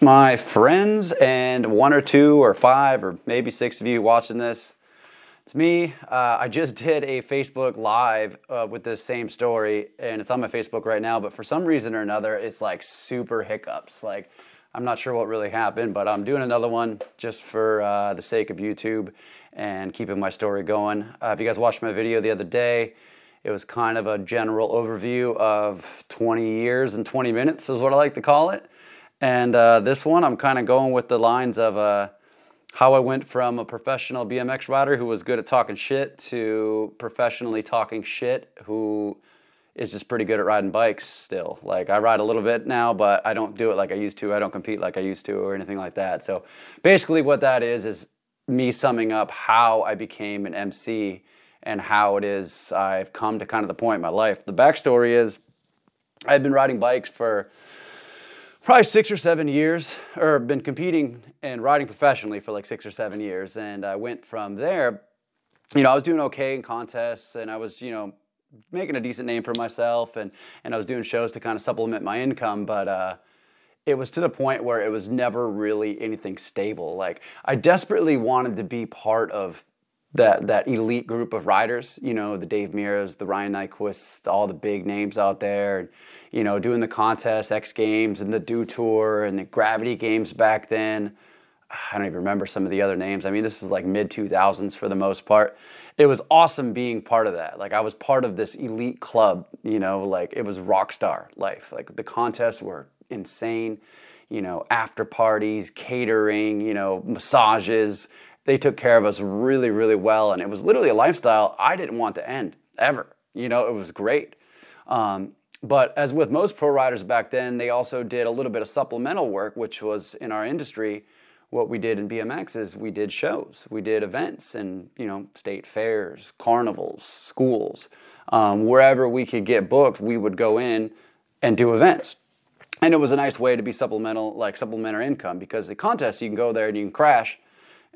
my friends, and one or two or five or maybe six of you watching this? It's me. Uh, I just did a Facebook Live uh, with this same story, and it's on my Facebook right now. But for some reason or another, it's like super hiccups. Like, I'm not sure what really happened, but I'm doing another one just for uh, the sake of YouTube and keeping my story going. Uh, if you guys watched my video the other day, it was kind of a general overview of 20 years and 20 minutes, is what I like to call it. And uh, this one, I'm kind of going with the lines of uh, how I went from a professional BMX rider who was good at talking shit to professionally talking shit who is just pretty good at riding bikes still. Like I ride a little bit now, but I don't do it like I used to. I don't compete like I used to or anything like that. So basically, what that is is me summing up how I became an MC and how it is I've come to kind of the point in my life. The backstory is I've been riding bikes for probably six or seven years, or been competing and riding professionally for like six or seven years. And I went from there, you know, I was doing okay in contests and I was, you know, making a decent name for myself and, and I was doing shows to kind of supplement my income. But, uh, it was to the point where it was never really anything stable. Like I desperately wanted to be part of that that elite group of riders, you know, the Dave Mirras, the Ryan Nyquists, all the big names out there, and, you know, doing the contest, X Games, and the Dew Tour, and the Gravity Games back then. I don't even remember some of the other names. I mean, this is like mid 2000s for the most part. It was awesome being part of that. Like, I was part of this elite club, you know, like it was rock star life. Like, the contests were insane, you know, after parties, catering, you know, massages, they took care of us really, really well. And it was literally a lifestyle I didn't want to end ever. You know, it was great. Um, but as with most pro riders back then, they also did a little bit of supplemental work, which was in our industry. What we did in BMX is we did shows, we did events, and you know, state fairs, carnivals, schools, um, wherever we could get booked, we would go in and do events. And it was a nice way to be supplemental, like supplementary income, because the contest you can go there and you can crash,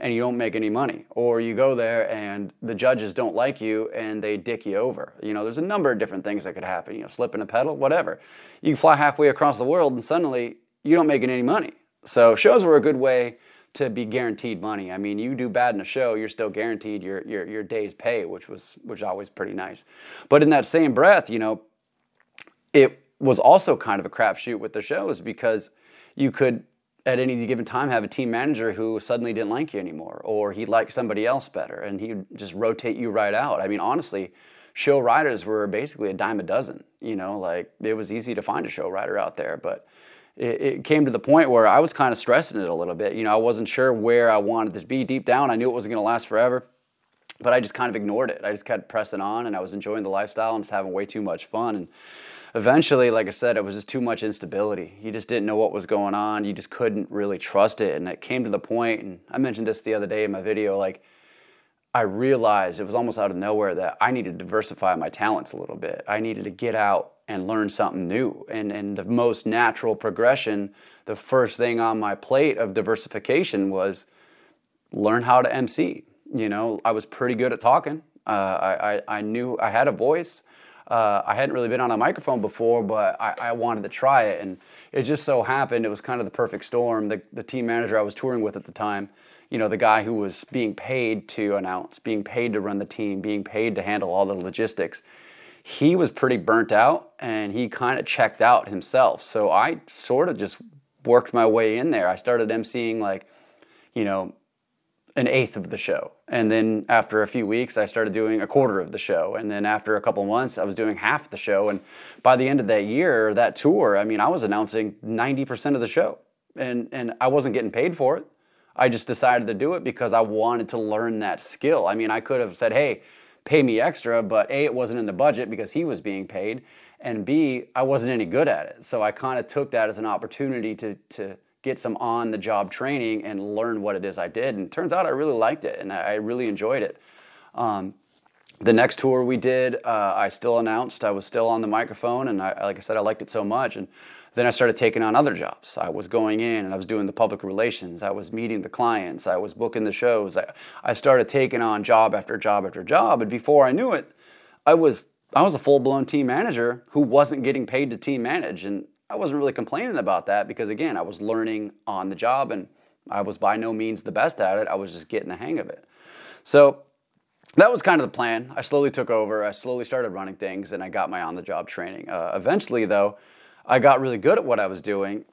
and you don't make any money. Or you go there and the judges don't like you and they dick you over. You know there's a number of different things that could happen you know slipping a pedal whatever. You fly halfway across the world and suddenly you don't make any money. So shows were a good way to be guaranteed money. I mean you do bad in a show you're still guaranteed your, your, your day's pay which was which was always pretty nice. But in that same breath you know it was also kind of a crapshoot with the shows because you could at any given time have a team manager who suddenly didn't like you anymore or he liked somebody else better and he'd just rotate you right out. I mean, honestly, show riders were basically a dime a dozen, you know, like it was easy to find a show rider out there, but it, it came to the point where I was kind of stressing it a little bit. You know, I wasn't sure where I wanted to be deep down. I knew it wasn't going to last forever, but I just kind of ignored it. I just kept pressing on and I was enjoying the lifestyle and just having way too much fun. And eventually, like I said, it was just too much instability. You just didn't know what was going on. You just couldn't really trust it. And it came to the point, and I mentioned this the other day in my video, like I realized it was almost out of nowhere that I needed to diversify my talents a little bit. I needed to get out and learn something new. And, and the most natural progression, the first thing on my plate of diversification was learn how to MC. You know, I was pretty good at talking. Uh, I, I, I knew I had a voice. Uh, I hadn't really been on a microphone before, but I, I, wanted to try it. And it just so happened it was kind of the perfect storm. The, the team manager I was touring with at the time, you know, the guy who was being paid to announce, being paid to run the team, being paid to handle all the logistics, he was pretty burnt out and he kind of checked out himself. So I sort of just worked my way in there. I started emceeing like, you know, an eighth of the show. And then after a few weeks, I started doing a quarter of the show. And then after a couple months, I was doing half the show. And by the end of that year, that tour, I mean, I was announcing 90% of the show. And, and I wasn't getting paid for it. I just decided to do it because I wanted to learn that skill. I mean, I could have said, hey, pay me extra, but A, it wasn't in the budget because he was being paid. And B, I wasn't any good at it. So I kind of took that as an opportunity to, to, get some on the job training and learn what it is I did. And turns out I really liked it and I really enjoyed it. Um, the next tour we did, uh, I still announced, I was still on the microphone, and I, like I said, I liked it so much. And then I started taking on other jobs. I was going in and I was doing the public relations. I was meeting the clients. I was booking the shows. I, I started taking on job after job after job. And before I knew it, I was I was a full blown team manager who wasn't getting paid to team manage. And I wasn't really complaining about that because, again, I was learning on the job and I was by no means the best at it. I was just getting the hang of it. So that was kind of the plan. I slowly took over. I slowly started running things and I got my on the job training. Uh, eventually, though, I got really good at what I was doing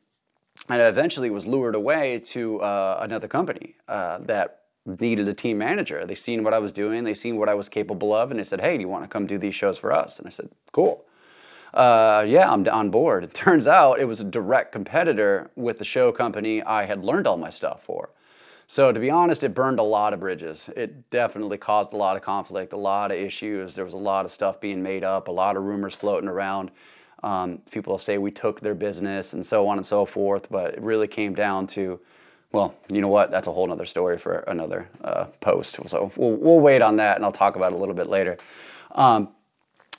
and I eventually was lured away to uh, another company uh, that needed a team manager. They seen what I was doing, they seen what I was capable of, and they said, "Hey, do you want to come do these shows for us?" And I said, "Cool." Uh, yeah, I'm on board. It turns out it was a direct competitor with the show company I had learned all my stuff for. So to be honest, it burned a lot of bridges. It definitely caused a lot of conflict, a lot of issues. There was a lot of stuff being made up, a lot of rumors floating around. Um, people say we took their business and so on and so forth, but it really came down to, well, you know what? That's a whole other story for another uh, post. So we'll, we'll, wait on that and I'll talk about it a little bit later. Um,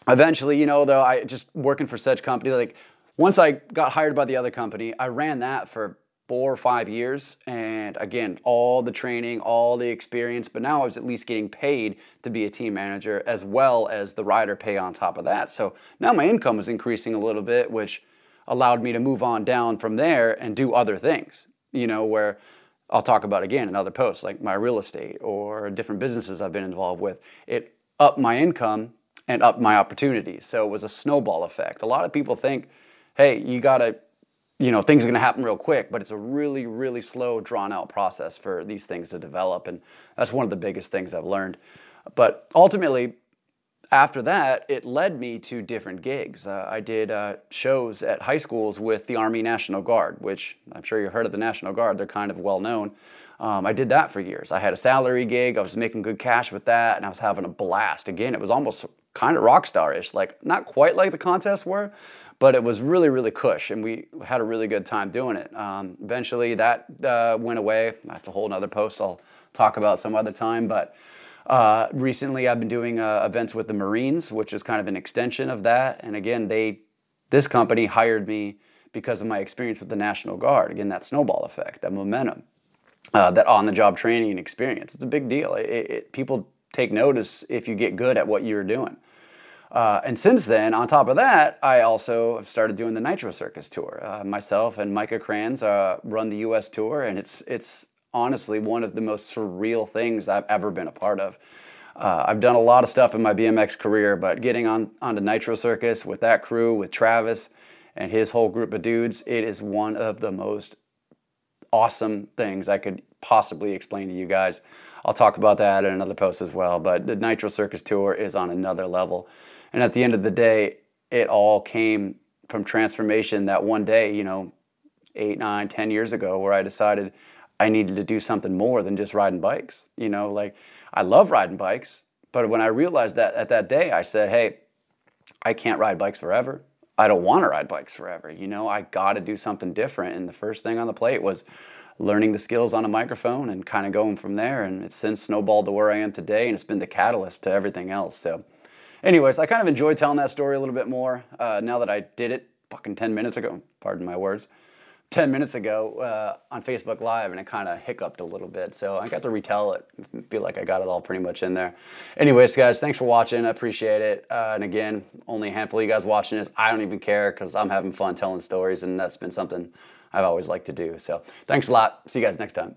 eventually, you know, though, I just working for such company, like once I got hired by the other company, I ran that for four or five years. And again, all the training, all the experience, but now I was at least getting paid to be a team manager as well as the rider pay on top of that. So now my income was increasing a little bit, which allowed me to move on down from there and do other things, you know, where I'll talk about again in other posts, like my real estate or different businesses I've been involved with. It upped my income and upped my opportunities. So it was a snowball effect. A lot of people think, hey, you got to you know things are to happen real quick but it's a really really slow drawn out process for these things to develop and that's one of the biggest things i've learned. But ultimately after that it led me to different gigs. Uh, i did uh, shows at high schools with the army national guard which i'm sure you've heard of the national guard. They're kind of well known. Um, i did that for years. I had a salary gig. I was making good cash with that and i was having a blast. Again it was almost kind of rock star-ish like not quite like the contests were but it was really, really cush, and we had a really good time doing it. Um, eventually, that uh, went away. That's a whole other post I'll talk about some other time. But uh, recently, I've been doing uh, events with the Marines, which is kind of an extension of that. And again, they this company hired me because of my experience with the National Guard. Again, that snowball effect, that momentum, uh, that on-the-job training and experience. It's a big deal. It, it, people take notice if you get good at what you're doing. Uh, and since then, on top of that, I also have started doing the Nitro Circus tour. Uh, myself and Micah Kranz uh, run the U.S. tour, and it's it's honestly one of the most surreal things I've ever been a part of. Uh, I've done a lot of stuff in my BMX career, but getting on onto Nitro Circus with that crew, with Travis and his whole group of dudes, it is one of the most awesome things I could possibly explain to you guys. I'll talk about that in another post as well. But the Nitro Circus tour is on another level. And at the end of the day, it all came from transformation that one day, you know, eight, nine, ten years ago, where I decided I needed to do something more than just riding bikes. You know, like I love riding bikes, but when I realized that at that day, I said, hey, I can't ride bikes forever. I don't want to ride bikes forever. You know, I got to do something different. And the first thing on the plate was learning the skills on a microphone and kind of going from there. And it's since snowballed to where I am today, and it's been the catalyst to everything else. So, anyways, I kind of enjoy telling that story a little bit more uh, now that I did it fucking 10 minutes ago. Pardon my words. 10 minutes ago uh, on Facebook Live, and it kind of hiccuped a little bit. So I got to retell it. Feel like I got it all pretty much in there. Anyways, guys, thanks for watching. I appreciate it. Uh, and again, only a handful of you guys watching this. I don't even care because I'm having fun telling stories, and that's been something I've always liked to do. So thanks a lot. See you guys next time.